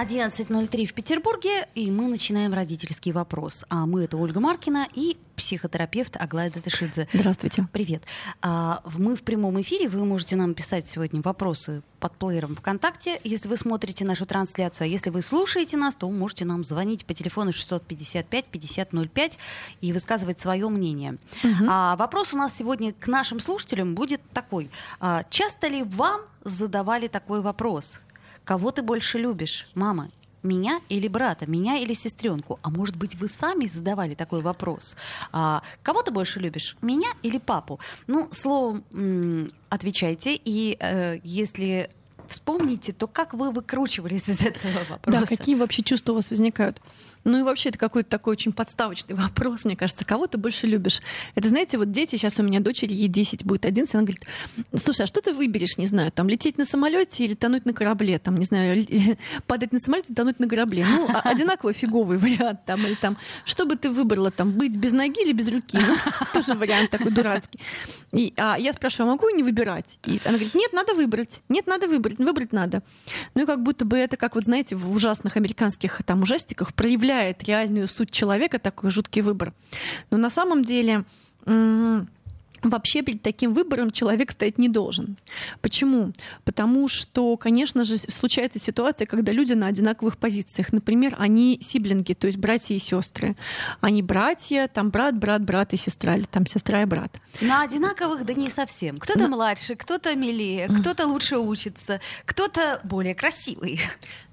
11.03 в Петербурге, и мы начинаем родительский вопрос. А мы это Ольга Маркина и психотерапевт Аглая Датышидзе. Здравствуйте. Привет. А, мы в прямом эфире, вы можете нам писать сегодня вопросы под плеером ВКонтакте, если вы смотрите нашу трансляцию. А если вы слушаете нас, то можете нам звонить по телефону 655-5005 и высказывать свое мнение. Угу. А, вопрос у нас сегодня к нашим слушателям будет такой. А, часто ли вам задавали такой вопрос? Кого ты больше любишь, мама? Меня или брата, меня или сестренку? А может быть, вы сами задавали такой вопрос? А, кого ты больше любишь, меня или папу? Ну, словом, отвечайте. И э, если вспомните, то как вы выкручивались из этого вопроса? Да, какие вообще чувства у вас возникают? Ну и вообще это какой-то такой очень подставочный вопрос, мне кажется. Кого ты больше любишь? Это, знаете, вот дети, сейчас у меня дочери, ей 10 будет 11, она говорит, слушай, а что ты выберешь, не знаю, там лететь на самолете или тонуть на корабле, там, не знаю, падать на самолете, тонуть на корабле. Ну, а, одинаково фиговый вариант там, или там, что бы ты выбрала, там, быть без ноги или без руки? Ну, тоже вариант такой дурацкий. И, а я спрашиваю, а могу не выбирать? И она говорит, нет, надо выбрать. Нет, надо выбрать. Выбрать надо. Ну и как будто бы это, как вот, знаете, в ужасных американских там ужастиках проявляется проявляет реальную суть человека, такой жуткий выбор. Но на самом деле Вообще перед таким выбором человек стоять не должен. Почему? Потому что, конечно же, случается ситуация, когда люди на одинаковых позициях. Например, они сиблинги, то есть братья и сестры. Они братья, там брат, брат, брат и сестра, или там сестра и брат. На одинаковых, да не совсем. Кто-то на... младше, кто-то милее, кто-то лучше учится, кто-то более красивый.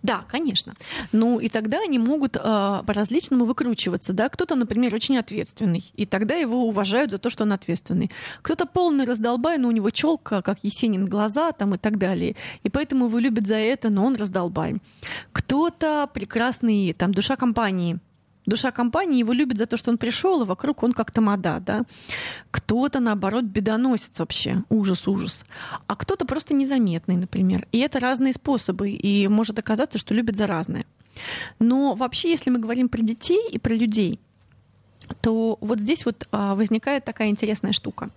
Да, конечно. Ну и тогда они могут э, по-различному выкручиваться. Да? Кто-то, например, очень ответственный, и тогда его уважают за то, что он ответственный. Кто-то полный раздолбай, но у него челка, как Есенин, глаза там и так далее. И поэтому его любят за это, но он раздолбай. Кто-то прекрасный, там, душа компании, душа компании его любит за то, что он пришел, и вокруг он как тамада, да. Кто-то, наоборот, бедоносец вообще, ужас, ужас. А кто-то просто незаметный, например. И это разные способы, и может оказаться, что любят за разное. Но вообще, если мы говорим про детей и про людей, то вот здесь вот а, возникает такая интересная штука.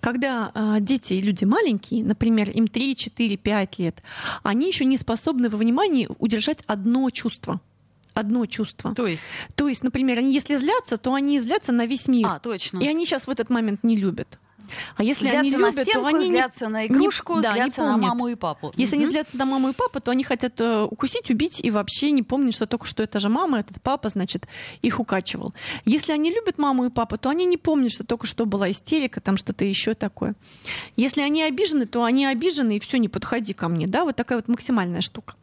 Когда э, дети и люди маленькие, например, им 3, 4, 5 лет, они еще не способны во внимании удержать одно чувство одно чувство. То есть? То есть, например, они если злятся, то они злятся на весь мир. А, точно. И они сейчас в этот момент не любят. А если злятся они любят, на стенку, то они злятся на игрушку, не, да, злятся на маму и папу. Если угу. они злятся на маму и папу, то они хотят э, укусить, убить и вообще не помнят, что только что это же мама, этот папа, значит, их укачивал. Если они любят маму и папу, то они не помнят, что только что была истерика, там что-то еще такое. Если они обижены, то они обижены, и все, не подходи ко мне. Да, вот такая вот максимальная штука.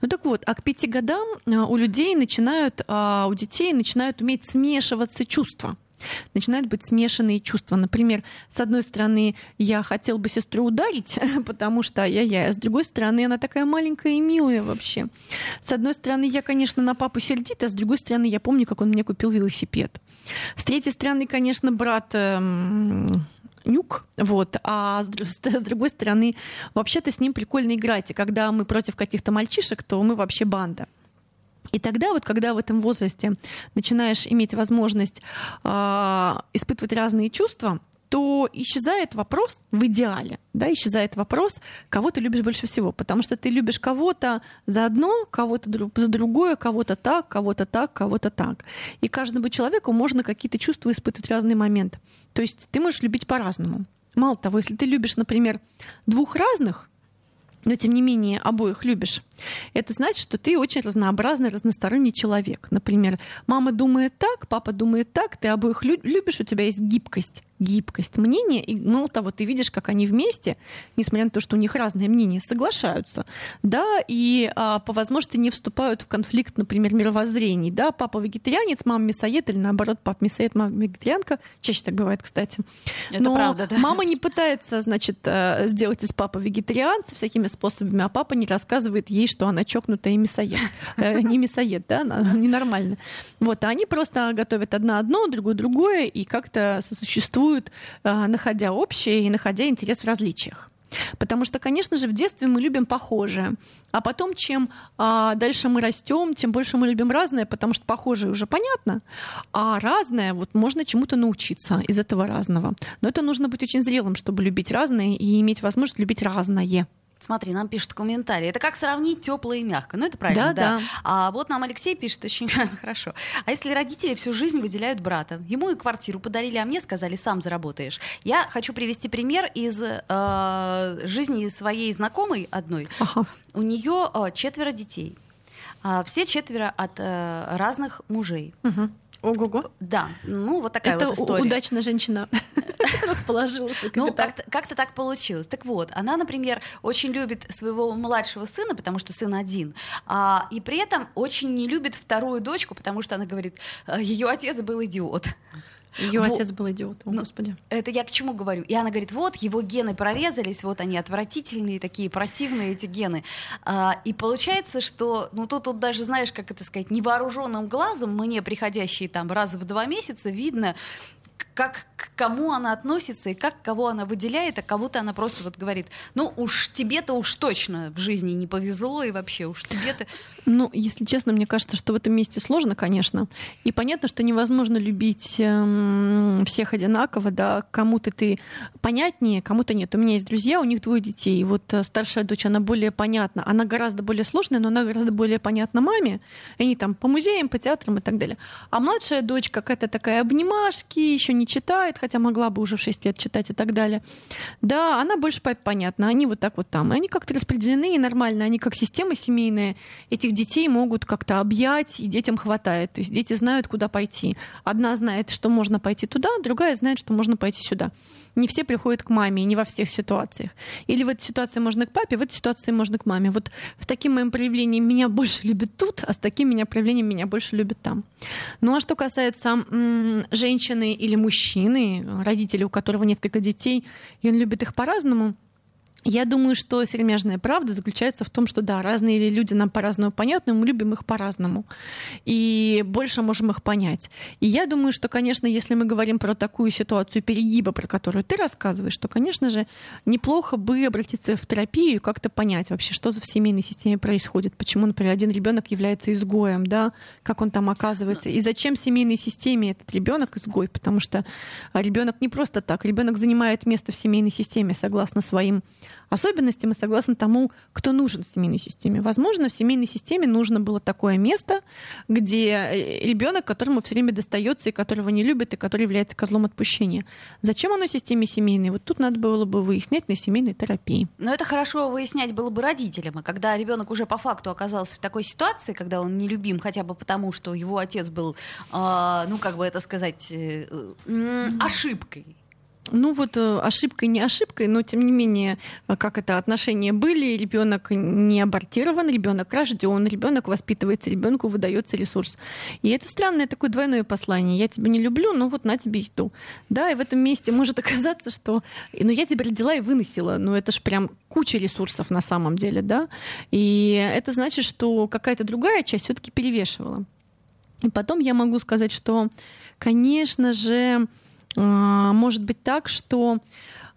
Ну так вот, а к пяти годам а, у людей начинают, а, у детей начинают уметь смешиваться чувства начинают быть смешанные чувства. Например, с одной стороны, я хотел бы сестру ударить, потому что я-я, а с другой стороны, она такая маленькая и милая вообще. С одной стороны, я, конечно, на папу сердит, а с другой стороны, я помню, как он мне купил велосипед. С третьей стороны, конечно, брат эм, нюк, вот, а с, с другой стороны, вообще-то с ним прикольно играть, и когда мы против каких-то мальчишек, то мы вообще банда. И тогда вот, когда в этом возрасте начинаешь иметь возможность э, испытывать разные чувства, то исчезает вопрос в идеале, да, исчезает вопрос, кого ты любишь больше всего, потому что ты любишь кого-то за одно, кого-то за другое, кого-то так, кого-то так, кого-то так. И каждому человеку можно какие-то чувства испытывать в разный момент. То есть ты можешь любить по-разному. Мало того, если ты любишь, например, двух разных, но тем не менее обоих любишь, это значит, что ты очень разнообразный, разносторонний человек. Например, мама думает так, папа думает так, ты обоих любишь, у тебя есть гибкость гибкость мнения, и мало того, ты видишь, как они вместе, несмотря на то, что у них разные мнения, соглашаются, да, и а, по возможности не вступают в конфликт, например, мировоззрений, да, папа вегетарианец, мама мясоед, или наоборот, папа мясоед, мама вегетарианка, чаще так бывает, кстати. Это Но правда, да. мама не пытается, значит, э, сделать из папы вегетарианца всякими способами, а папа не рассказывает ей, что она чокнутая и мясоед. Э, не мясоед, да, ненормально. Вот, а они просто готовят одно одно, другое другое, и как-то сосуществуют существуют, а, находя общее и находя интерес в различиях. Потому что, конечно же, в детстве мы любим похожее. А потом, чем а, дальше мы растем, тем больше мы любим разное, потому что похожее уже понятно, а разное, вот можно чему-то научиться из этого разного. Но это нужно быть очень зрелым, чтобы любить разное и иметь возможность любить разное. Смотри, нам пишут комментарии. Это как сравнить теплое и мягкое. Ну, это правильно, Да, да. да. А вот нам Алексей пишет очень хорошо. А если родители всю жизнь выделяют брата? Ему и квартиру подарили, а мне сказали, сам заработаешь. Я хочу привести пример из э, жизни своей знакомой одной. Ага. У нее э, четверо детей. А, все четверо от э, разных мужей. Мгм. Ого-го. Да, ну вот такая Это вот история. удачно женщина расположилась. Ну, как-то, как-то так получилось. Так вот, она, например, очень любит своего младшего сына, потому что сын один, а, и при этом очень не любит вторую дочку, потому что она говорит, ее отец был идиот. Ее Во- отец был идиот, о, Ну, господи. Это я к чему говорю? И она говорит, вот, его гены прорезались, вот они отвратительные, такие противные эти гены. А, и получается, что, ну тут, тут даже, знаешь, как это сказать, невооруженным глазом, мне приходящие там раз в два месяца, видно, как к кому она относится и как кого она выделяет, а кому-то она просто вот говорит, ну уж тебе-то уж точно в жизни не повезло и вообще уж тебе-то... Ну, если честно, мне кажется, что в этом месте сложно, конечно. И понятно, что невозможно любить эм, всех одинаково, да, кому-то ты понятнее, кому-то нет. У меня есть друзья, у них двое детей. И вот э, старшая дочь, она более понятна. Она гораздо более сложная, но она гораздо более понятна маме. Они там по музеям, по театрам и так далее. А младшая дочь какая-то такая обнимашки, еще не читает, хотя могла бы уже в 6 лет читать и так далее. Да, она больше папе понятна. Они вот так вот там. И они как-то распределены и нормально. Они как система семейная этих детей могут как-то объять, и детям хватает. То есть дети знают, куда пойти. Одна знает, что можно пойти туда, другая знает, что можно пойти сюда. Не все приходят к маме, не во всех ситуациях. Или в этой ситуации можно к папе, в этой ситуации можно к маме. Вот в таким моим проявлением меня больше любят тут, а с таким меня проявлением меня больше любят там. Ну а что касается м, женщины или мужчины, родители, у которого несколько детей, и он любит их по-разному, я думаю, что сермяжная правда заключается в том, что да, разные люди нам по-разному понятны, мы любим их по-разному. И больше можем их понять. И я думаю, что, конечно, если мы говорим про такую ситуацию перегиба, про которую ты рассказываешь, то, конечно же, неплохо бы обратиться в терапию и как-то понять вообще, что в семейной системе происходит, почему, например, один ребенок является изгоем, да, как он там оказывается, и зачем семейной системе этот ребенок изгой, потому что ребенок не просто так, ребенок занимает место в семейной системе согласно своим особенностям и согласно тому, кто нужен в семейной системе. Возможно, в семейной системе нужно было такое место, где ребенок, которому все время достается и которого не любят, и который является козлом отпущения. Зачем оно системе семейной? Вот тут надо было бы выяснять на семейной терапии. Но это хорошо выяснять было бы родителям. И когда ребенок уже по факту оказался в такой ситуации, когда он нелюбим хотя бы потому, что его отец был, э, ну как бы это сказать, э, э, ошибкой. Ну вот э, ошибкой не ошибкой, но тем не менее, э, как это отношения были, ребенок не абортирован, ребенок рожден, ребенок воспитывается, ребенку выдается ресурс. И это странное такое двойное послание. Я тебя не люблю, но вот на тебе еду. Да, и в этом месте может оказаться, что ну я тебя родила и выносила. Ну это ж прям куча ресурсов на самом деле, да. И это значит, что какая-то другая часть все-таки перевешивала. И потом я могу сказать, что, конечно же, может быть так, что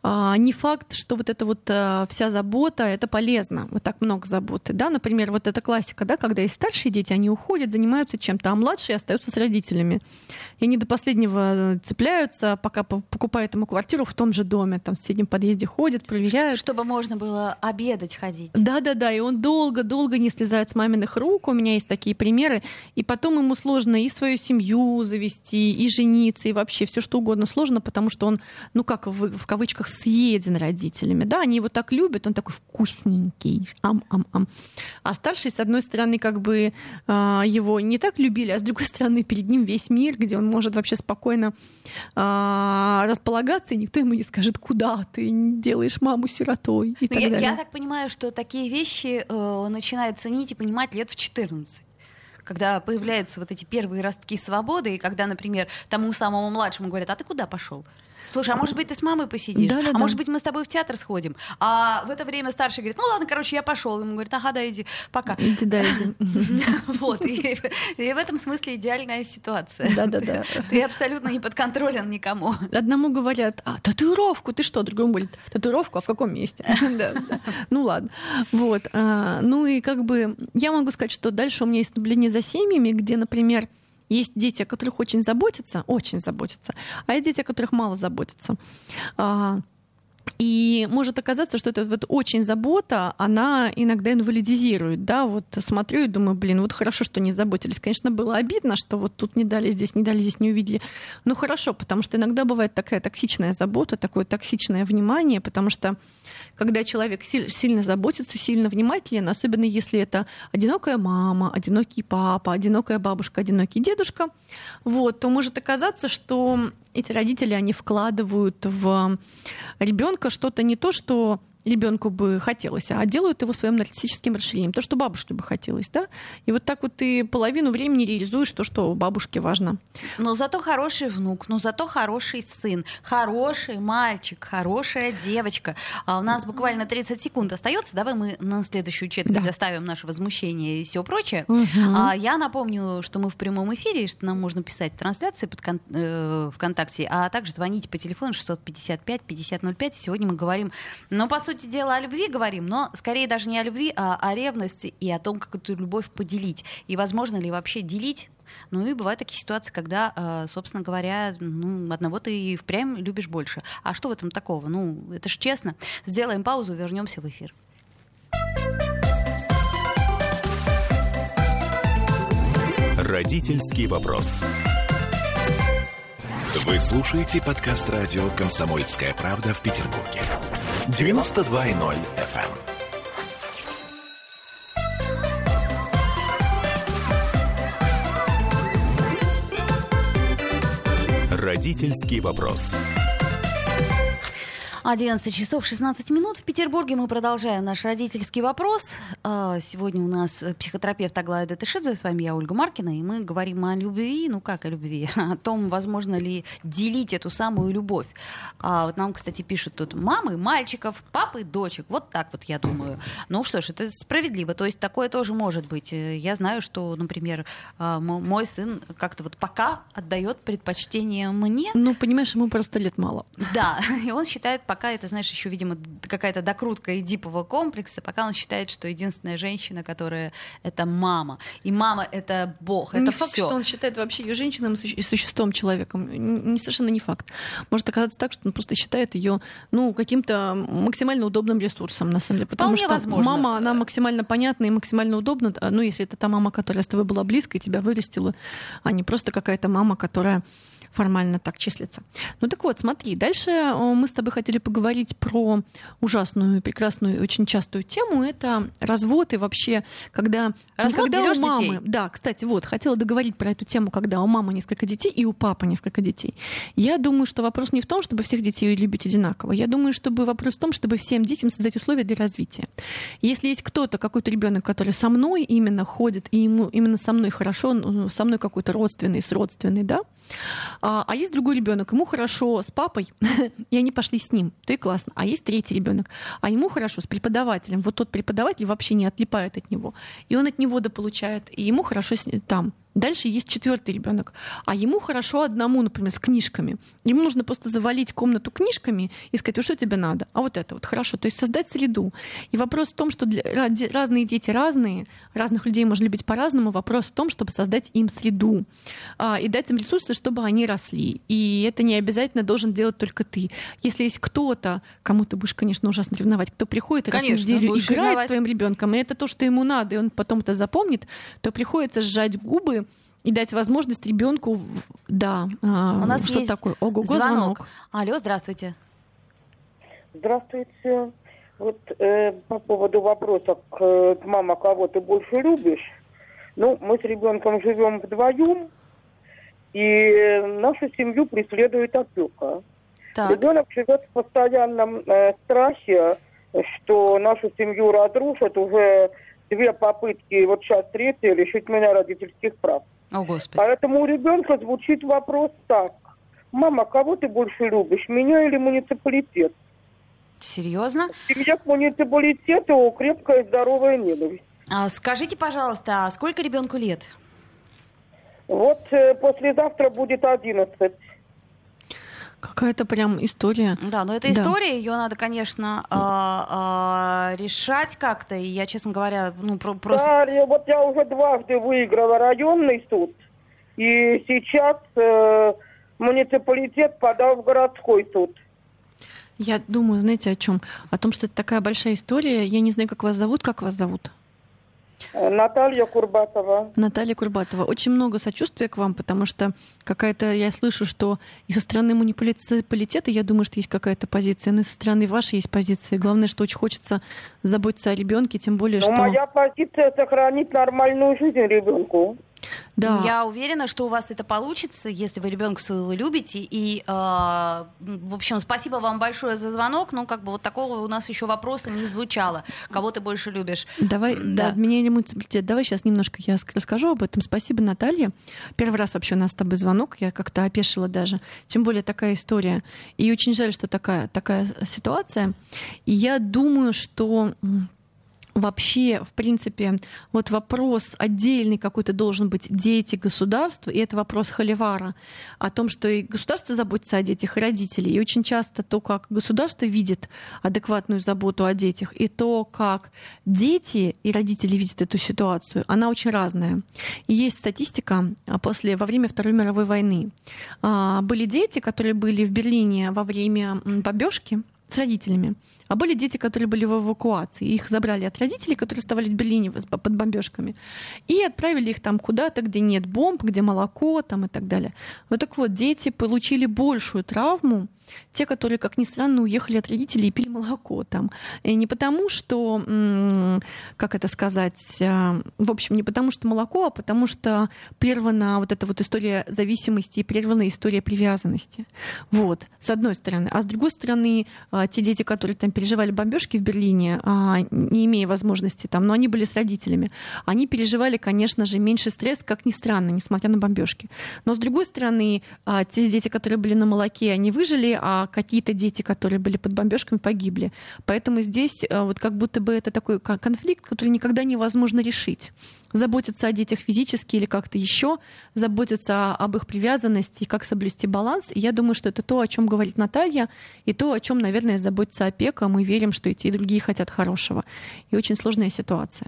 а, не факт, что вот эта вот а, вся забота, это полезно, вот так много заботы, да, например, вот эта классика, да, когда есть старшие дети, они уходят, занимаются чем-то, а младшие остаются с родителями, и они до последнего цепляются, пока по- покупают ему квартиру в том же доме, там в соседнем подъезде ходят, проверяют. Чтобы можно было обедать ходить. Да-да-да, и он долго-долго не слезает с маминых рук, у меня есть такие примеры, и потом ему сложно и свою семью завести, и жениться, и вообще все что угодно сложно, потому что он, ну как в, в кавычках, съеден родителями, да, они его так любят, он такой вкусненький, ам-ам-ам. А старший, с одной стороны, как бы а, его не так любили, а с другой стороны, перед ним весь мир, где он может вообще спокойно а, располагаться, и никто ему не скажет, куда ты делаешь маму сиротой и Ну, так я, далее. я так понимаю, что такие вещи э, он начинает ценить и понимать лет в 14 когда появляются вот эти первые ростки свободы, и когда, например, тому самому младшему говорят, а ты куда пошел? Слушай, а может быть, ты с мамой посидишь? Да, да, а да. может быть, мы с тобой в театр сходим? А в это время старший говорит, ну ладно, короче, я пошел. Ему говорит, ага, да, иди, пока. Иди, да, иди. Вот, и, и в этом смысле идеальная ситуация. Да-да-да. Ты абсолютно не подконтролен никому. Одному говорят, а, татуировку, ты что? Другому говорит, татуировку, а в каком месте? Да, да. Ну ладно. Вот. а, Ну и как бы я могу сказать, что дальше у меня есть наблюдение за семьями, где, например, есть дети, о которых очень заботятся, очень заботятся, а есть дети, о которых мало заботятся. А, И может оказаться, что эта вот очень забота, она иногда инвалидизирует, да, вот смотрю и думаю, блин, вот хорошо, что не заботились. Конечно, было обидно, что вот тут не дали, здесь не дали, здесь не увидели. Но хорошо, потому что иногда бывает такая токсичная забота, такое токсичное внимание, потому что когда человек силь- сильно заботится, сильно внимателен, особенно если это одинокая мама, одинокий папа, одинокая бабушка, одинокий дедушка, вот, то может оказаться, что эти родители, они вкладывают в ребенка что-то не то, что ребенку бы хотелось, а делают его своим нарциссическим расширением, то, что бабушке бы хотелось, да? И вот так вот ты половину времени реализуешь то, что бабушке важно. Но зато хороший внук, но зато хороший сын, хороший мальчик, хорошая девочка. А у нас буквально 30 секунд остается. Давай мы на следующую четверть Да. заставим наше возмущение и все прочее. А, я напомню, что мы в прямом эфире, что нам можно писать трансляции под кон- э, ВКонтакте, а также звонить по телефону 655-5005. Сегодня мы говорим, ну, по сути дела, о любви говорим, но скорее даже не о любви, а о ревности и о том, как эту любовь поделить. И возможно ли вообще делить ну и бывают такие ситуации, когда, э, собственно говоря, ну, одного ты и впрямь любишь больше. А что в этом такого? Ну, это ж честно. Сделаем паузу, вернемся в эфир. Родительский вопрос. Вы слушаете подкаст радио «Комсомольская правда» в Петербурге. 92.0 FM. Родительский вопрос. 11 часов 16 минут в Петербурге. Мы продолжаем наш родительский вопрос. А, Сегодня у нас психотерапевт Аглая Датышидзе, с вами я, Ольга Маркина, и мы говорим о любви, ну как о любви, о том, возможно ли делить эту самую любовь. А вот нам, кстати, пишут тут мамы, мальчиков, папы, дочек. Вот так вот я думаю. Ну что ж, это справедливо. То есть такое тоже может быть. Э, Я знаю, что, например, мо- мой сын как-то вот пока отдает предпочтение мне, Ну, понимаешь, ему просто лет мало. да, и он считает, пока это, знаешь, еще, видимо, какая-то докрутка эдипового комплекса, пока он считает, что единственная женщина, которая это мама. И мама это Бог, это не факт, все. что он считает вообще ее женщиной и существом, человеком. Не, совершенно не факт. Может оказаться так, что он просто считает ее ну, каким-то максимально удобным ресурсом, на самом деле. Потому Вполне что возможно. мама, она максимально понятна и максимально удобна. а, Ну, если это та мама, которая с тобой была близко и тебя вырастила, а не просто какая-то мама, которая формально так числится. Ну так вот, смотри, дальше э, мы с тобой хотели поговорить про ужасную, прекрасную очень частую тему. Это развод и вообще, когда... не Развод, когда у мамы, детей. да, кстати, вот, хотела договорить про эту тему, когда у мамы несколько детей и у папы несколько детей. Я думаю, что вопрос не в том, чтобы всех детей любить одинаково. Я думаю, чтобы вопрос в том, чтобы всем детям создать условия для развития. Если есть кто-то, какой-то ребенок, который со мной именно ходит, и ему именно со мной хорошо, ну, со мной какой-то родственный, с родственный, да, а, а есть другой ребенок, ему хорошо с папой, и они пошли с ним, то и классно. А есть третий ребенок, а ему хорошо с преподавателем. Вот тот преподаватель вообще не отлипает от него, и он от него дополучает, и ему хорошо с- там. Дальше есть четвертый ребенок, а ему хорошо одному, например, с книжками. Ему нужно просто завалить комнату книжками и сказать, вот что тебе надо, а вот это вот хорошо. То есть создать среду. И вопрос в том, что для, разные дети разные, разных людей можно любить по-разному. Вопрос в том, чтобы создать им среду а, и дать им ресурсы, чтобы они росли. И это не обязательно должен делать только ты. Если есть кто-то, кому ты будешь, конечно, ужасно ревновать, кто приходит и раз в Конечно, неделю играет ревновать. с твоим ребенком, и это то, что ему надо, и он потом это запомнит, то приходится сжать губы и дать возможность ребенку, да, а, У нас что есть такое, ого, звонок. Алло, здравствуйте. Здравствуйте. Вот э, по поводу вопроса, к, к мама, кого ты больше любишь. Ну, мы с ребенком живем вдвоем, и нашу семью преследует опека. Так, Ребенок живет в постоянном э, страхе, что нашу семью разрушат уже две попытки, вот сейчас третья, лишить меня родительских прав. О господи. Поэтому у ребенка звучит вопрос так. Мама, кого ты больше любишь, меня или муниципалитет? Серьезно? Семья к муниципалитету крепкая здоровая ненависть. А, скажите, пожалуйста, а сколько ребенку лет? Вот э, послезавтра будет 11. Какая-то прям история. Да, но это Да. история, ее надо, конечно, а, а, решать как-то. И я, честно говоря, ну про- просто. Да, вот я уже дважды выиграла районный суд, и сейчас э, муниципалитет подал в городской суд. Я думаю, знаете, о чем? О том, что это такая большая история. Я не знаю, как вас зовут. Как вас зовут? Э, Наталья Курбатова. Наталья Курбатова. Очень много сочувствия к вам, потому что какая-то, я слышу, что и со стороны муниципалитета, я думаю, что есть какая-то позиция, но и со стороны вашей есть позиция. Главное, что очень хочется заботиться о ребенке, тем более, Но что... моя позиция сохранить нормальную жизнь ребенку. Да. Я уверена, что у вас это получится, если вы ребенка своего любите. И, а, в общем, спасибо вам большое за звонок. Ну, как бы вот такого у нас еще вопроса не звучало. Кого ты больше любишь? Давай, да, да. меня не муниципалитет. Давай сейчас немножко я ск- расскажу об этом. Спасибо, Наталья. Первый раз вообще у нас с тобой звонок, я как-то опешила даже. Тем более такая история. И очень жаль, что такая, такая ситуация. И я думаю, что вообще, в принципе, вот вопрос отдельный какой-то должен быть дети государства, и это вопрос Холивара о том, что и государство заботится о детях, и родители. И очень часто то, как государство видит адекватную заботу о детях, и то, как дети и родители видят эту ситуацию, она очень разная. И есть статистика а, после, во время Второй мировой войны. А, Были дети, которые были в Берлине во время бомбежки с родителями, а были дети, которые были в эвакуации. Их забрали от родителей, которые оставались в Берлине под бомбежками, и отправили их там куда-то, где нет бомб, где молоко там и так далее. Вот так вот, дети получили большую травму, те, которые, как ни странно, уехали от родителей и пили молоко там. И не потому, что, как это сказать, а, в общем, не потому, что молоко, а потому что прервана вот эта вот история зависимости и прервана история привязанности. Вот, с одной стороны. А с другой стороны, а, те дети, которые там переживали бомбежки в Берлине, а, не имея возможности там, но они были с родителями, они переживали, конечно же, меньше стресс, как ни странно, несмотря на бомбежки. Но с другой стороны, а, те дети, которые были на молоке, они выжили, а какие-то дети, которые были под бомбежками, погибли. Поэтому здесь а, вот как будто бы это такой ко- конфликт, который никогда невозможно решить. Заботиться о детях физически или как-то еще, заботиться об их привязанности как соблюсти баланс. И я думаю, что это то, о чем говорит Наталья, и то, о чем, наверное, заботится опека. Мы верим, что и те, и другие хотят хорошего. И очень сложная ситуация.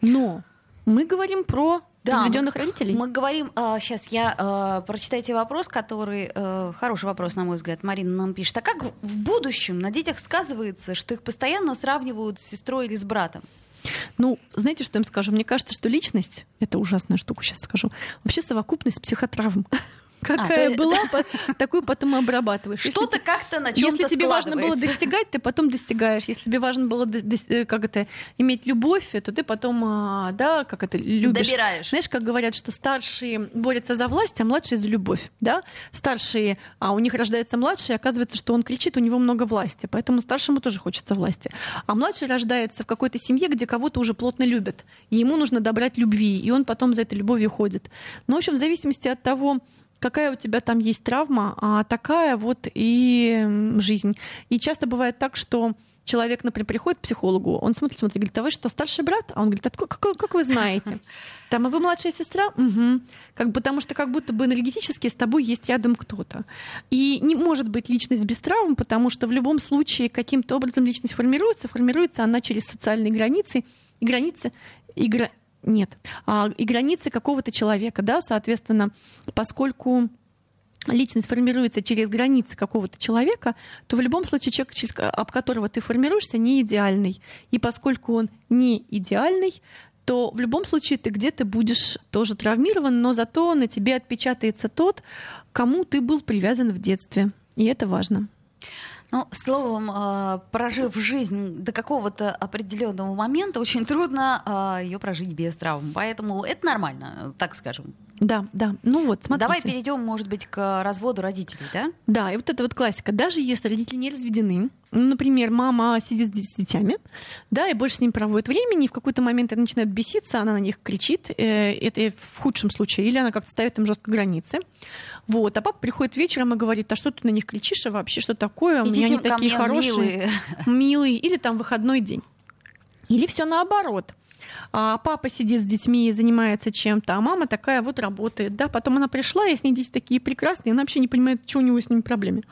Но мы говорим про Да, разведенных родителей. Мы говорим, сейчас я а, прочитайте вопрос, который э, хороший вопрос, на мой взгляд, Марина нам пишет. А как в- в будущем на детях сказывается, что их постоянно сравнивают с сестрой или с братом? Ну, знаете, что я им скажу? Мне кажется, что личность, это ужасная штука, сейчас скажу, вообще совокупность психотравм. Какая то- была, по- такую потом и обрабатываешь. Что-то как-то на чем-то Если тебе важно было достигать, ты потом достигаешь. Если тебе важно было э, как это, иметь любовь, то ты потом, а, да, как это, любишь. Добираешь. Знаешь, как говорят, что старшие борются за власть, а младшие за любовь, да? Старшие, а у них рождается младший, и оказывается, что он кричит, у него много власти, поэтому старшему тоже хочется власти. А младший рождается в какой-то семье, где кого-то уже плотно любят, и ему нужно добрать любви, и он потом за этой любовью ходит. Ну, в общем, в зависимости от того, какая у тебя там есть травма, а такая вот и жизнь. И часто бывает так, что человек, например, приходит к психологу, он смотрит, смотрит, говорит, а вы что, старший брат? А он говорит, а как, как- как вы знаете? Там, а вы младшая сестра? Угу. Как, потому что как будто бы энергетически с тобой есть рядом кто-то. И не может быть личность без травм, потому что в любом случае каким-то образом личность формируется, формируется она через социальные границы, и границы, и нет, а, и границы какого-то человека, да, соответственно, поскольку личность формируется через границы какого-то человека, то в любом случае человек, об которого ты формируешься, не идеальный. И поскольку он не идеальный, то в любом случае ты где-то будешь тоже травмирован, но зато на тебе отпечатается тот, кому ты был привязан в детстве. И это важно. Ну, словом, а, прожив жизнь до какого-то определенного момента, очень трудно ее прожить без травм. Поэтому это нормально, так скажем. Да, да. Ну вот, смотрите. Давай перейдем, может быть, к разводу родителей, да? Да, и вот это вот классика. Даже если родители не разведены, ну, например, мама сидит с детьми, да, и больше с ними проводит времени, и в какой-то момент они начинают беситься, она на них кричит, э, это в худшем случае, или она как-то ставит им жестко границы. Вот, а папа приходит вечером и говорит, а что ты на них кричишь, а вообще что такое, у меня они такие мне, хорошие, милые. милые, или там выходной день. Или все наоборот. А папа сидит с детьми и занимается чем-то, а мама такая вот работает. Да? Потом она пришла, и с ней дети такие прекрасные, она вообще не понимает, что у него с ними проблемы.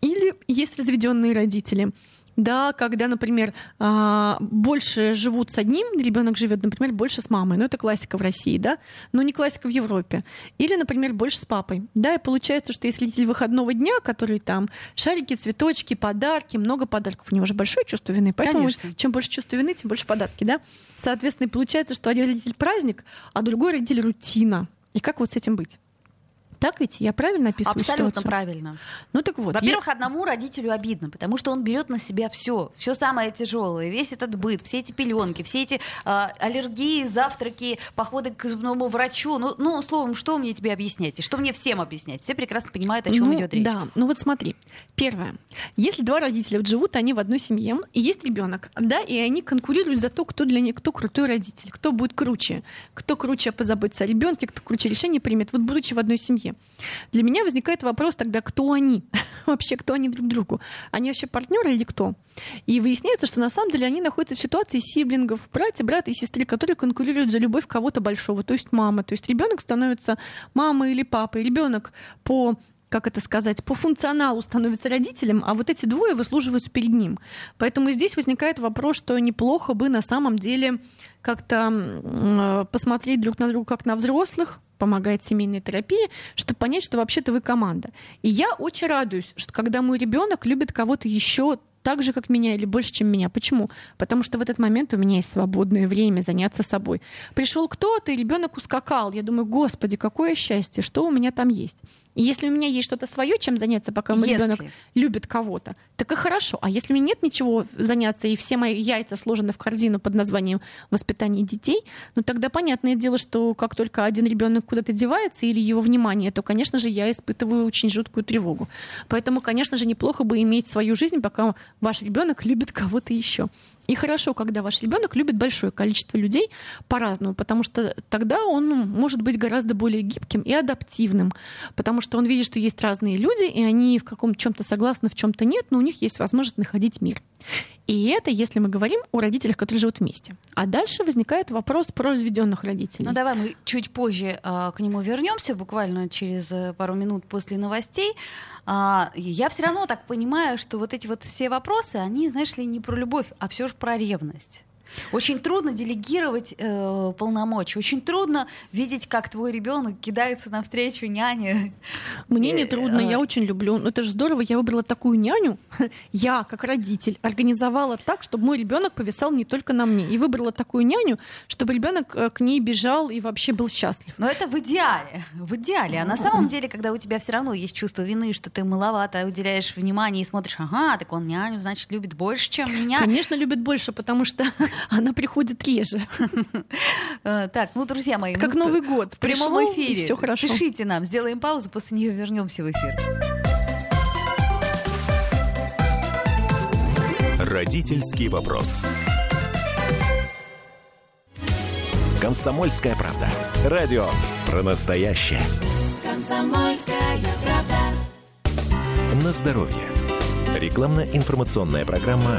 Или есть разведенные родители. Да, когда, например, а, больше живут с одним, ребенок живет, например, больше с мамой. Ну, это классика в России, да, но не классика в Европе. Или, например, больше с папой. Да, и получается, что если родитель выходного дня, который там шарики, цветочки, подарки, много подарков, у него же большое чувство вины. Поэтому Конечно. чем больше чувство вины, тем больше подарки, да. Соответственно, получается, что один родитель праздник, а другой родитель рутина. И как вот с этим быть? Так ведь я правильно описываю Абсолютно ситуацию? правильно. Ну так вот. Во-первых, одному родителю обидно, потому что он берет на себя все, все самое тяжелое, весь этот быт, все эти пеленки, все эти а, аллергии, завтраки, походы к зубному врачу. Ну, ну, словом, что мне тебе объяснять? И что мне всем объяснять? Все прекрасно понимают, о чем ну, идет речь. Да, ну вот смотри. Первое. Если два родителя вот живут, они в одной семье, и есть ребенок, да, и они конкурируют за то, кто для них, кто крутой родитель, кто будет круче, кто круче позаботится о ребенке, кто круче решение примет, вот будучи в одной семье. Для меня возникает вопрос тогда, кто они? вообще, кто они друг другу? Они вообще партнеры или кто? И выясняется, что на самом деле они находятся в ситуации сиблингов, братья, брата и сестры, которые конкурируют за любовь кого-то большого, то есть мама. То есть ребенок становится мамой или папой. Ребенок по как это сказать, по функционалу становится родителем, а вот эти двое выслуживаются перед ним. Поэтому здесь возникает вопрос, что неплохо бы на самом деле как-то э, посмотреть друг на друга как на взрослых, помогает семейная терапия, чтобы понять, что вообще-то вы команда. И я очень радуюсь, что когда мой ребенок любит кого-то еще так же, как меня, или больше, чем меня. Почему? Потому что в этот момент у меня есть свободное время заняться собой. Пришел кто-то, и ребенок ускакал. Я думаю, господи, какое счастье, что у меня там есть. И если у меня есть что-то свое, чем заняться, пока мой Если. ребенок любит кого-то, так и хорошо. А если у меня нет ничего заняться, и все мои яйца сложены в корзину под названием воспитание детей, ну тогда понятное дело, что как только один ребенок куда-то девается или его внимание, то, конечно же, я испытываю очень жуткую тревогу. Поэтому, конечно же, неплохо бы иметь свою жизнь, пока ваш ребенок любит кого-то еще. И хорошо, когда ваш ребенок любит большое количество людей по-разному, потому что тогда он ну, может быть гораздо более гибким и адаптивным, потому что он видит, что есть разные люди, и они в каком-то чем-то согласны, в чем-то нет, но у них есть возможность находить мир. И это, если мы говорим о родителях, которые живут вместе. А дальше возникает вопрос про разведенных родителей. Ну давай мы чуть позже а, к нему вернемся, буквально через э, пару минут после новостей. А, я все равно так понимаю, что вот эти вот все вопросы, они, знаешь ли, не про любовь, а все же про ревность. Очень трудно делегировать э, полномочия, очень трудно видеть, как твой ребенок кидается навстречу няне. Мне не Э, трудно, а. я очень люблю. Ну это же здорово, я выбрала такую няню. Я, как родитель, организовала так, чтобы мой ребенок повисал не только на мне. И выбрала такую няню, чтобы ребенок э, к ней бежал и вообще был счастлив. Но это в идеале, в идеале. А на самом деле, когда у тебя все равно есть чувство вины, что ты маловато уделяешь внимание и смотришь, ага, так он няню, значит, любит больше, чем меня. Конечно, любит больше, потому что она приходит реже. Э, Так, ну, друзья мои, Как ну, Новый год. в прямом эфире. и всё хорошо. Пишите нам, сделаем паузу, после нее вернемся в эфир. Родительский вопрос. Комсомольская правда. Радио про настоящее. На здоровье. Рекламно-информационная программа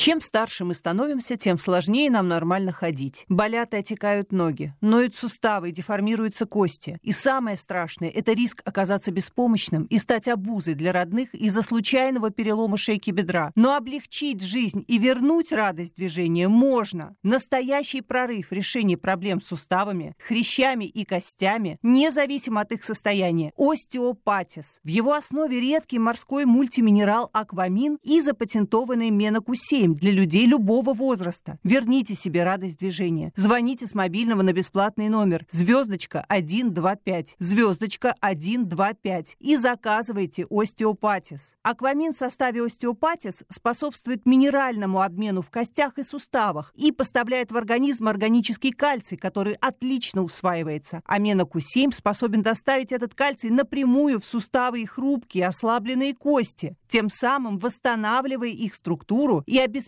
Чем старше мы становимся, тем сложнее нам нормально ходить. Болят и отекают ноги, ноют суставы деформируются кости. И самое страшное – это риск оказаться беспомощным и стать обузой для родных из-за случайного перелома шейки бедра. Но облегчить жизнь и вернуть радость движения можно. Настоящий прорыв в решении проблем с суставами, хрящами и костями, независимо от их состояния. Остеопатис. В его основе редкий морской мультиминерал аквамин и запатентованный менокусемия движением для людей любого возраста. Верните себе радость движения. Звоните с мобильного на бесплатный номер звездочка 125, звездочка 125 и заказывайте остеопатис. Аквамин в составе остеопатис способствует минеральному обмену в костях и суставах и поставляет в организм органический кальций, который отлично усваивается. Амена Q7 способен доставить этот кальций напрямую в суставы и хрупкие, ослабленные кости, тем самым восстанавливая их структуру и обеспечивая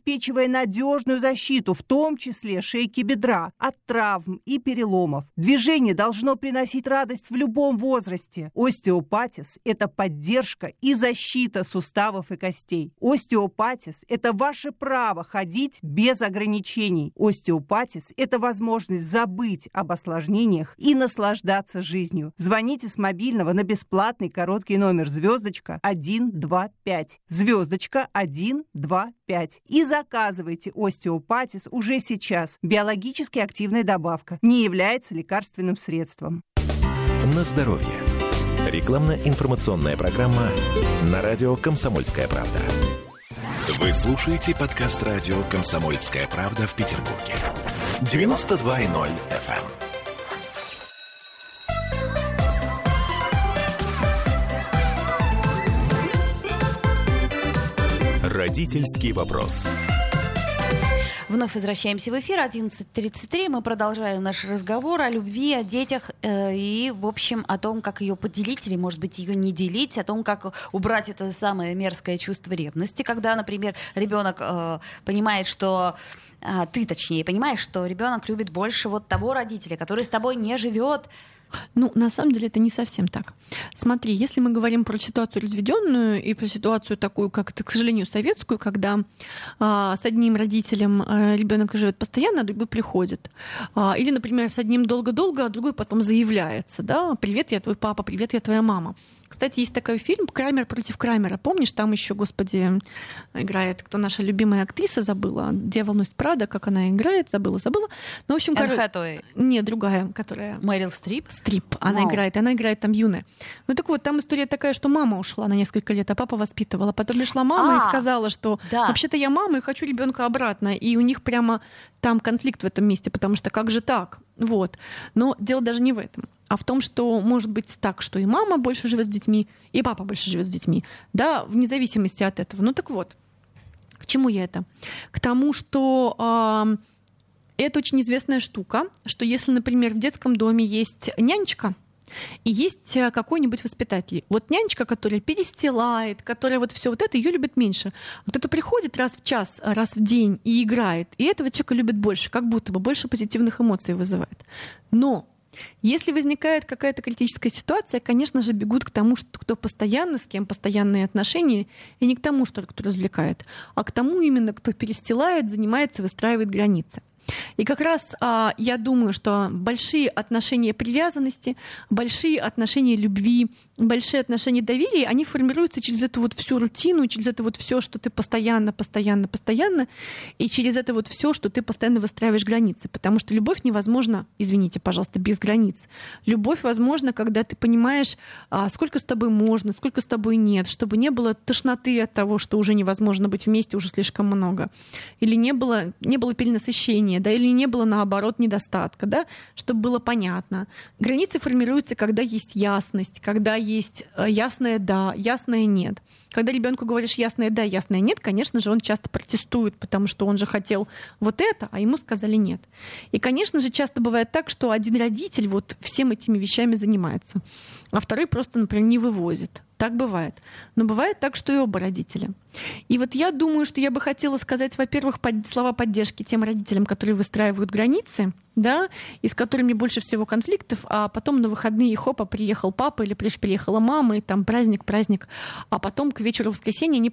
надежную защиту, в том числе шейки бедра, от травм и переломов. Движение должно приносить радость в любом возрасте. Остеопатис – это поддержка и защита суставов и костей. Остеопатис – это ваше право ходить без ограничений. Остеопатис – это возможность забыть об осложнениях и наслаждаться жизнью. Звоните с мобильного на бесплатный короткий номер звездочка 125. Звездочка 125. И заказывайте остеопатис уже сейчас. Биологически активная добавка. Не является лекарственным средством. На здоровье. Рекламно-информационная программа на радио «Комсомольская правда». Вы слушаете подкаст радио «Комсомольская правда» в Петербурге. 92.0 FM. Родительский вопрос. Вновь возвращаемся в эфир 11.33. Мы продолжаем наш разговор о любви, о детях э, и, в общем, о том, как ее поделить или, может быть, ее не делить, о том, как убрать это самое мерзкое чувство ревности, когда, например, ребенок э, понимает, что а, ты, точнее, понимаешь, что ребенок любит больше вот того родителя, который с тобой не живет, ну, на самом деле это не совсем так. Смотри, если мы говорим про ситуацию разведенную и про ситуацию такую, как это, к сожалению, советскую, когда а, с одним родителем а, ребенок живет постоянно, а другой приходит. А, или, например, с одним долго-долго, а другой потом заявляется, да, привет, я твой папа, привет, я твоя мама. Кстати, есть такой фильм «Крамер против Крамера». Помнишь, там еще, господи, играет, кто наша любимая актриса, забыла. «Дьявол носит Прада», как она играет, забыла, забыла. Ну, в общем, Хэтэуэй. Нет, другая, которая... Мэрил Стрип? Стрип. Она Вау. играет, она играет там юная. Ну так вот, там история такая, что мама ушла на несколько лет, а папа воспитывала. Потом пришла мама А, и сказала, что да. вообще-то я мама и хочу ребенка обратно. И у них прямо там конфликт в этом месте, потому что как же так? Вот. Но дело даже не в этом, а в том, что может быть так, что и мама больше живет с детьми, и папа больше живет с детьми, да, вне зависимости от этого. Ну так вот, к чему я это? К тому, что ам, это очень известная штука, что если, например, в детском доме есть нянечка, и есть э, какой-нибудь воспитатель. Вот нянечка, которая перестилает, которая вот все вот это, ее любит меньше. Вот это приходит раз в час, раз в день и играет. И этого человека любит больше, как будто бы больше позитивных эмоций вызывает. Но если возникает какая-то критическая ситуация, конечно же, бегут к тому, что кто постоянно, с кем постоянные отношения, и не к тому, что кто развлекает, а к тому именно, кто перестилает, занимается, выстраивает границы. И как раз а, я думаю, что большие отношения привязанности, большие отношения любви, большие отношения доверия, они формируются через эту вот всю рутину, через это вот все, что ты постоянно, постоянно, постоянно, и через это вот все, что ты постоянно выстраиваешь границы. Потому что любовь невозможна, извините, пожалуйста, без границ. Любовь возможна, когда ты понимаешь, а, сколько с тобой можно, сколько с тобой нет, чтобы не было тошноты от того, что уже невозможно быть вместе, уже слишком много. Или не было, не было перенасыщения, да, или не было, наоборот, недостатка, да, чтобы было понятно. Границы формируются, когда есть ясность, когда есть э, ясное «да», ясное «нет». Когда ребенку говоришь ясное «да», ясное «нет», конечно же, он часто протестует, потому что он же хотел вот это, а ему сказали «нет». И, конечно же, часто бывает так, что один родитель вот всем этими вещами занимается, а второй просто, например, не вывозит. Так бывает. Но бывает так, что и оба родителя. И вот я думаю, что я бы хотела сказать, во-первых, под- слова поддержки тем родителям, которые выстраивают границы, да, и с которыми больше всего конфликтов, а потом на выходные хопа приехал папа или приехала мама, и там праздник, праздник, а потом к вечеру воскресенья они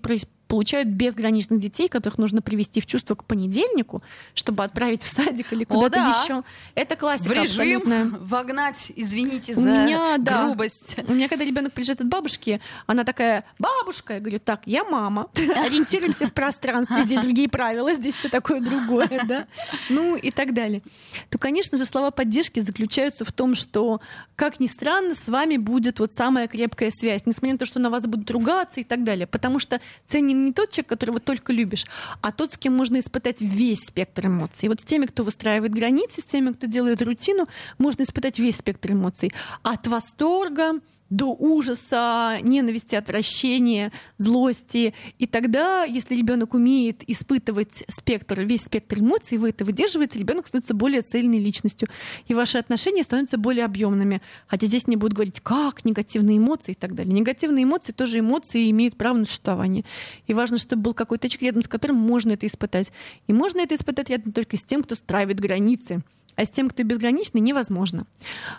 получают безграничных детей, которых нужно привести в чувство к понедельнику, чтобы отправить в садик или куда-то да. еще. Это В классика режим абсолютная. вогнать, извините У за меня, да. грубость. У меня, когда ребенок приезжает от бабушки, она такая, бабушка, я говорю, так, я мама, ориентируемся в пространстве, здесь другие правила, здесь все такое другое, да, ну и так далее. то, конечно же, слова поддержки заключаются в том, что, как ни странно, с вами будет вот самая крепкая связь, несмотря на то, что на вас будут ругаться и так далее. Потому что ценен не тот человек, которого только любишь, а тот, с кем можно испытать весь спектр эмоций. И вот с теми, кто выстраивает границы, с теми, кто делает рутину, можно испытать весь спектр эмоций. От восторга до ужаса, ненависти, отвращения, злости. И тогда, если ребенок умеет испытывать спектр, весь спектр эмоций, вы это выдерживаете, ребенок становится более цельной личностью. И ваши отношения становятся более объемными. Хотя здесь не будут говорить, как негативные эмоции и так далее. Негативные эмоции тоже эмоции имеют право на существование. И важно, чтобы был какой-то человек рядом, с которым можно это испытать. И можно это испытать рядом только с тем, кто стравит границы. А с тем, кто безграничный, невозможно.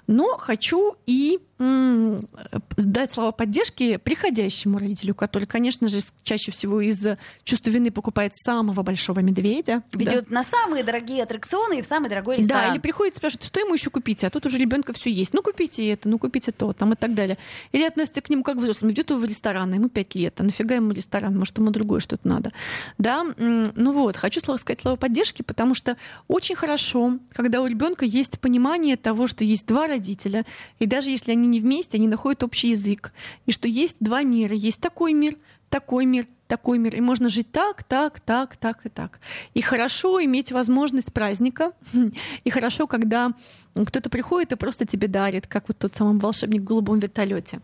Но хочу и дать слова поддержки приходящему родителю, который, конечно же, чаще всего из чувства вины покупает самого большого медведя. Ведет да. на самые дорогие аттракционы и в самый дорогой ресторан. Да, или приходит и спрашивает, что ему еще купить, а тут уже ребенка все есть. Ну, купите это, ну, купите то, там и так далее. Или относится к нему как к взрослому. Ведет его в ресторан, ему пять лет, а нафига ему ресторан, может, ему другое что-то надо. Да, ну вот, хочу сказать слово поддержки, потому что очень хорошо, когда у ребенка есть понимание того, что есть два родителя, и даже если они не вместе, они находят общий язык. И что есть два мира. Есть такой мир, такой мир, такой мир. И можно жить так, так, так, так и так. И хорошо иметь возможность праздника. И хорошо, когда кто-то приходит и просто тебе дарит, как вот тот самый волшебник в голубом вертолете.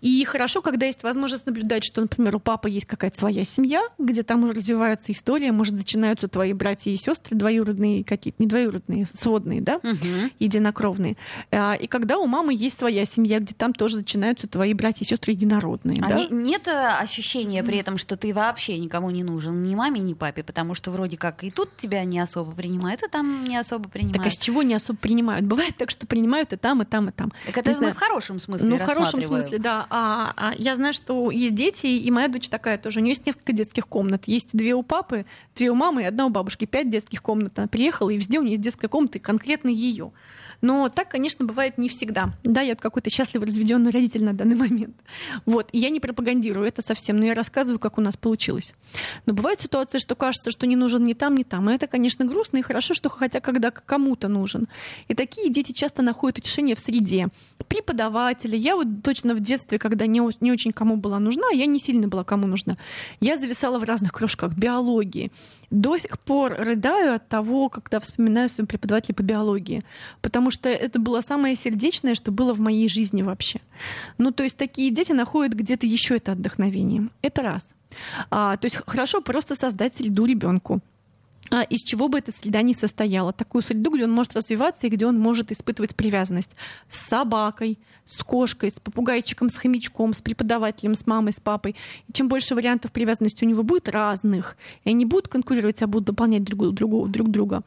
И хорошо, когда есть возможность наблюдать, что, например, у папы есть какая-то своя семья, где там уже развивается история, может, начинаются твои братья и сестры двоюродные какие-то, не двоюродные, сводные, да, угу. единокровные. А, и когда у мамы есть своя семья, где там тоже начинаются твои братья и сестры единородные. А да? не, нет э, ощущения при этом, что ты вообще никому не нужен, ни маме, ни папе, потому что вроде как и тут тебя не особо принимают, и там не особо принимают. Так а с чего не особо принимают? Бывает так, что принимают и там, и там, и там. Так это мы в хорошем смысле Ну, в хорошем смысле, да. А, а я знаю, что есть дети, и моя дочь такая тоже. У нее есть несколько детских комнат. Есть две у папы, две у мамы и одна у бабушки. Пять детских комнат. Она приехала, и везде у нее есть детская комната, и конкретно ее. Но так, конечно, бывает не всегда. Да, я какой-то счастливый разведенный родитель на данный момент. Вот. И я не пропагандирую это совсем, но я рассказываю, как у нас получилось. Но бывают ситуации, что кажется, что не нужен ни там, ни там. И это, конечно, грустно и хорошо, что хотя когда кому-то нужен. И такие дети часто находят утешение в среде. Преподаватели. Я вот точно в детстве, когда не, не очень кому была нужна, я не сильно была кому нужна. Я зависала в разных кружках биологии. До сих пор рыдаю от того, когда вспоминаю своего преподавателя по биологии. Потому что это было самое сердечное, что было в моей жизни вообще. Ну, то есть такие дети находят где-то еще это отдохновение. Это раз. А, то есть хорошо просто создать среду ребенку а, из чего бы эта среда не состояла. Такую среду, где он может развиваться и где он может испытывать привязанность с собакой, с кошкой, с попугайчиком, с хомячком, с преподавателем, с мамой, с папой. И чем больше вариантов привязанности у него будет разных, и они будут конкурировать, а будут дополнять друг, друг, друг друга,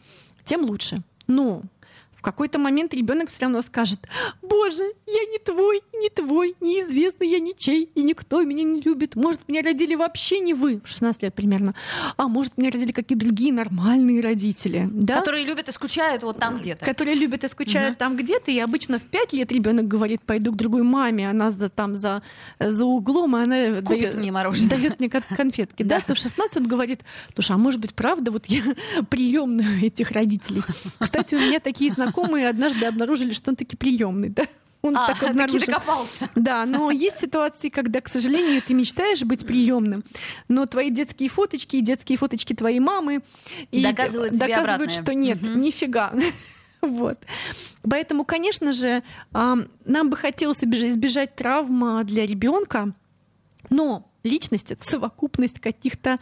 тем лучше. Но какой-то момент ребенок все равно скажет, боже, я не твой, не твой, неизвестный, я ничей, и никто меня не любит. Может, меня родили вообще не вы, в 16 лет примерно, а может, меня родили какие-то другие нормальные родители. Да? Которые любят и скучают вот там где-то. Которые любят и скучают угу. там где-то, и обычно в 5 лет ребенок говорит, пойду к другой маме, она за, там за, за углом, и она Купит дает мне мороженое. Дает мне конфетки. Да, то в 16 он говорит, слушай, а может быть, правда, вот я приемная этих родителей. Кстати, у меня такие знакомые знакомые однажды обнаружили, что он таки приемный, да? Он а, так обнаружил. таки докопался. Да, но есть ситуации, когда, к сожалению, ты мечтаешь быть приемным, но твои детские фоточки и детские фоточки твоей мамы и доказывают, доказывают что нет, угу. нифига. Вот. Поэтому, конечно же, нам бы хотелось избежать травм для ребенка, но личность — это совокупность каких-то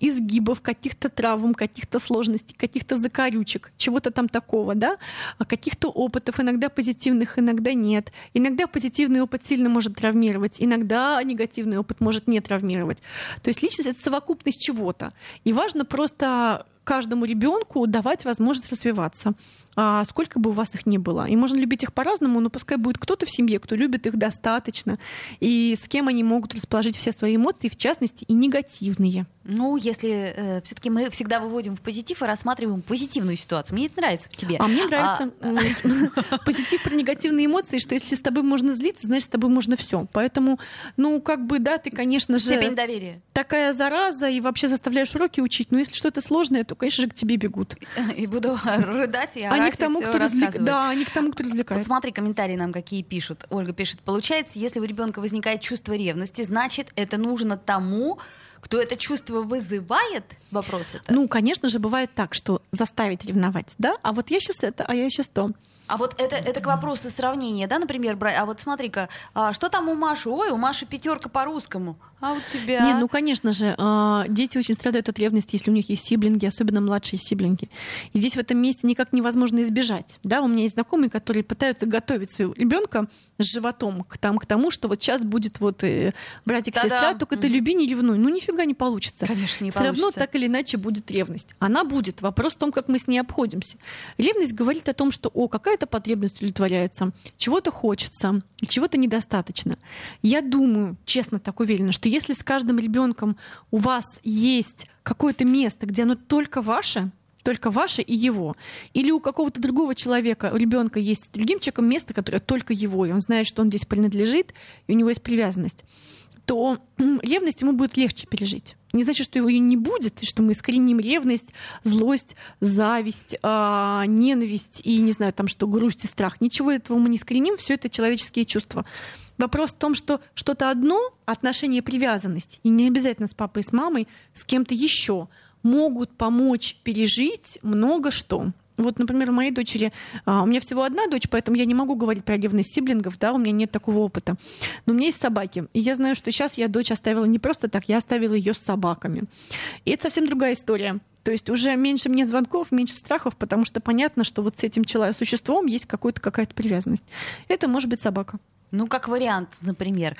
изгибов, каких-то травм, каких-то сложностей, каких-то закорючек, чего-то там такого, да, а каких-то опытов, иногда позитивных, иногда нет. Иногда позитивный опыт сильно может травмировать, иногда негативный опыт может не травмировать. То есть личность — это совокупность чего-то. И важно просто каждому ребенку давать возможность развиваться а сколько бы у вас их ни было. И можно любить их по-разному, но пускай будет кто-то в семье, кто любит их достаточно, и с кем они могут расположить все свои эмоции, в частности, и негативные. Ну, если э, все-таки мы всегда выводим в позитив и рассматриваем позитивную ситуацию. Мне это нравится в тебе. А мне нравится а... позитив про негативные эмоции, что если с тобой можно злиться, значит, с тобой можно все. Поэтому, ну, как бы, да, ты, конечно же... Степень доверия. такая зараза, и вообще заставляешь уроки учить. Но если что-то сложное, то, конечно же, к тебе бегут. И буду рыдать и Они к тому, кто развлек... Да, они к тому, кто Вот развлекает. смотри, комментарии нам какие пишут. Ольга пишет, получается, если у ребенка возникает чувство ревности, значит, это нужно тому, кто это чувство вызывает? Вопрос это. Ну, конечно же, бывает так, что заставить ревновать, да? А вот я сейчас это, а я сейчас то. А вот это, это к вопросу сравнения, да, например, брать. А вот смотри-ка, а что там у Маши? Ой, у Маши пятерка по русскому. А у тебя? Не, ну, конечно же, а, дети очень страдают от ревности, если у них есть сиблинги, особенно младшие сиблинги. И здесь в этом месте никак невозможно избежать. Да, у меня есть знакомые, которые пытаются готовить своего ребенка с животом к, там, к тому, что вот сейчас будет вот э, братик, Та-дам. сестра, только ты Мгм. люби, не ревнуй. Ну, нифига не получится. Конечно, не Все равно получится. так или иначе будет ревность. Она будет. Вопрос в том, как мы с ней обходимся. Ревность говорит о том, что о, какая-то потребность удовлетворяется, чего-то хочется, чего-то недостаточно. Я думаю, честно так уверена, что если с каждым ребенком у вас есть какое-то место, где оно только ваше, только ваше и его. Или у какого-то другого человека, у ребенка есть с другим человеком место, которое только его, и он знает, что он здесь принадлежит, и у него есть привязанность то ревность ему будет легче пережить. Не значит, что его и не будет, и что мы искореним ревность, злость, зависть, а, ненависть и, не знаю, там что, грусть и страх. Ничего этого мы не искореним, все это человеческие чувства. Вопрос в том, что что-то одно, отношение привязанность, и не обязательно с папой и с мамой, с кем-то еще, могут помочь пережить много что. Вот, например, у моей дочери, а, у меня всего одна дочь, поэтому я не могу говорить про ревность сиблингов, да, у меня нет такого опыта. Но у меня есть собаки, и я знаю, что сейчас я дочь оставила не просто так, я оставила ее с собаками. И это совсем другая история. То есть уже меньше мне звонков, меньше страхов, потому что понятно, что вот с этим человеком, существом есть какой-то, какая-то привязанность. Это может быть собака. Ну, как вариант, например.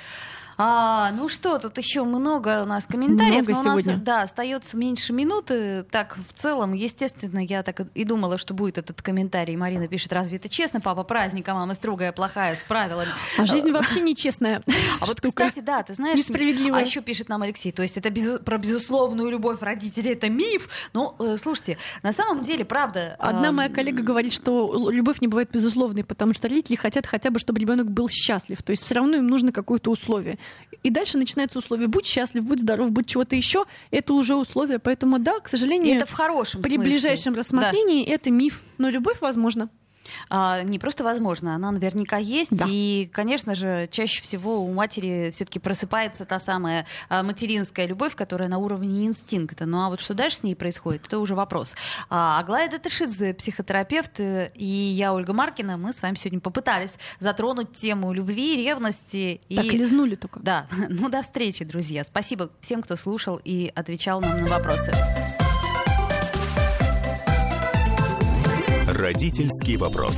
А, ну что, тут еще много у нас комментариев, Много но у нас сегодня. да, остается меньше минуты. Так, в целом, естественно, я так и думала, что будет этот комментарий. Марина пишет, разве это честно, папа, праздник, а мама строгая, плохая, с правилами. А жизнь вообще нечестная. А вот, кстати, да, ты знаешь, Несправедливая. а еще пишет нам Алексей, то есть это про безусловную любовь родителей, это миф. Ну, э, слушайте, на самом деле, правда... Одна моя коллега говорит, что любовь не бывает безусловной, потому что родители хотят хотя бы, чтобы ребенок был счастлив. То есть все равно им нужно какое-то условие. И дальше начинается условие: будь счастлив, будь здоров, будь чего-то еще. Это уже условие. Поэтому да, к и сожалению, это в хорошем при смысле. ближайшем Да. рассмотрении это миф. Но любовь возможна. А, не просто возможно, она наверняка есть. Да. И, конечно же, чаще всего у матери все-таки просыпается та самая а, материнская любовь, которая на уровне инстинкта. Ну а вот что дальше с ней происходит, это уже вопрос. А, Аглая Датышидзе, психотерапевт, и я, Ольга Маркина, мы с вами сегодня попытались затронуть тему любви, ревности. И... Так лизнули только. Да, ну до встречи, друзья. Спасибо всем, кто слушал и отвечал нам на вопросы. Родительский вопрос.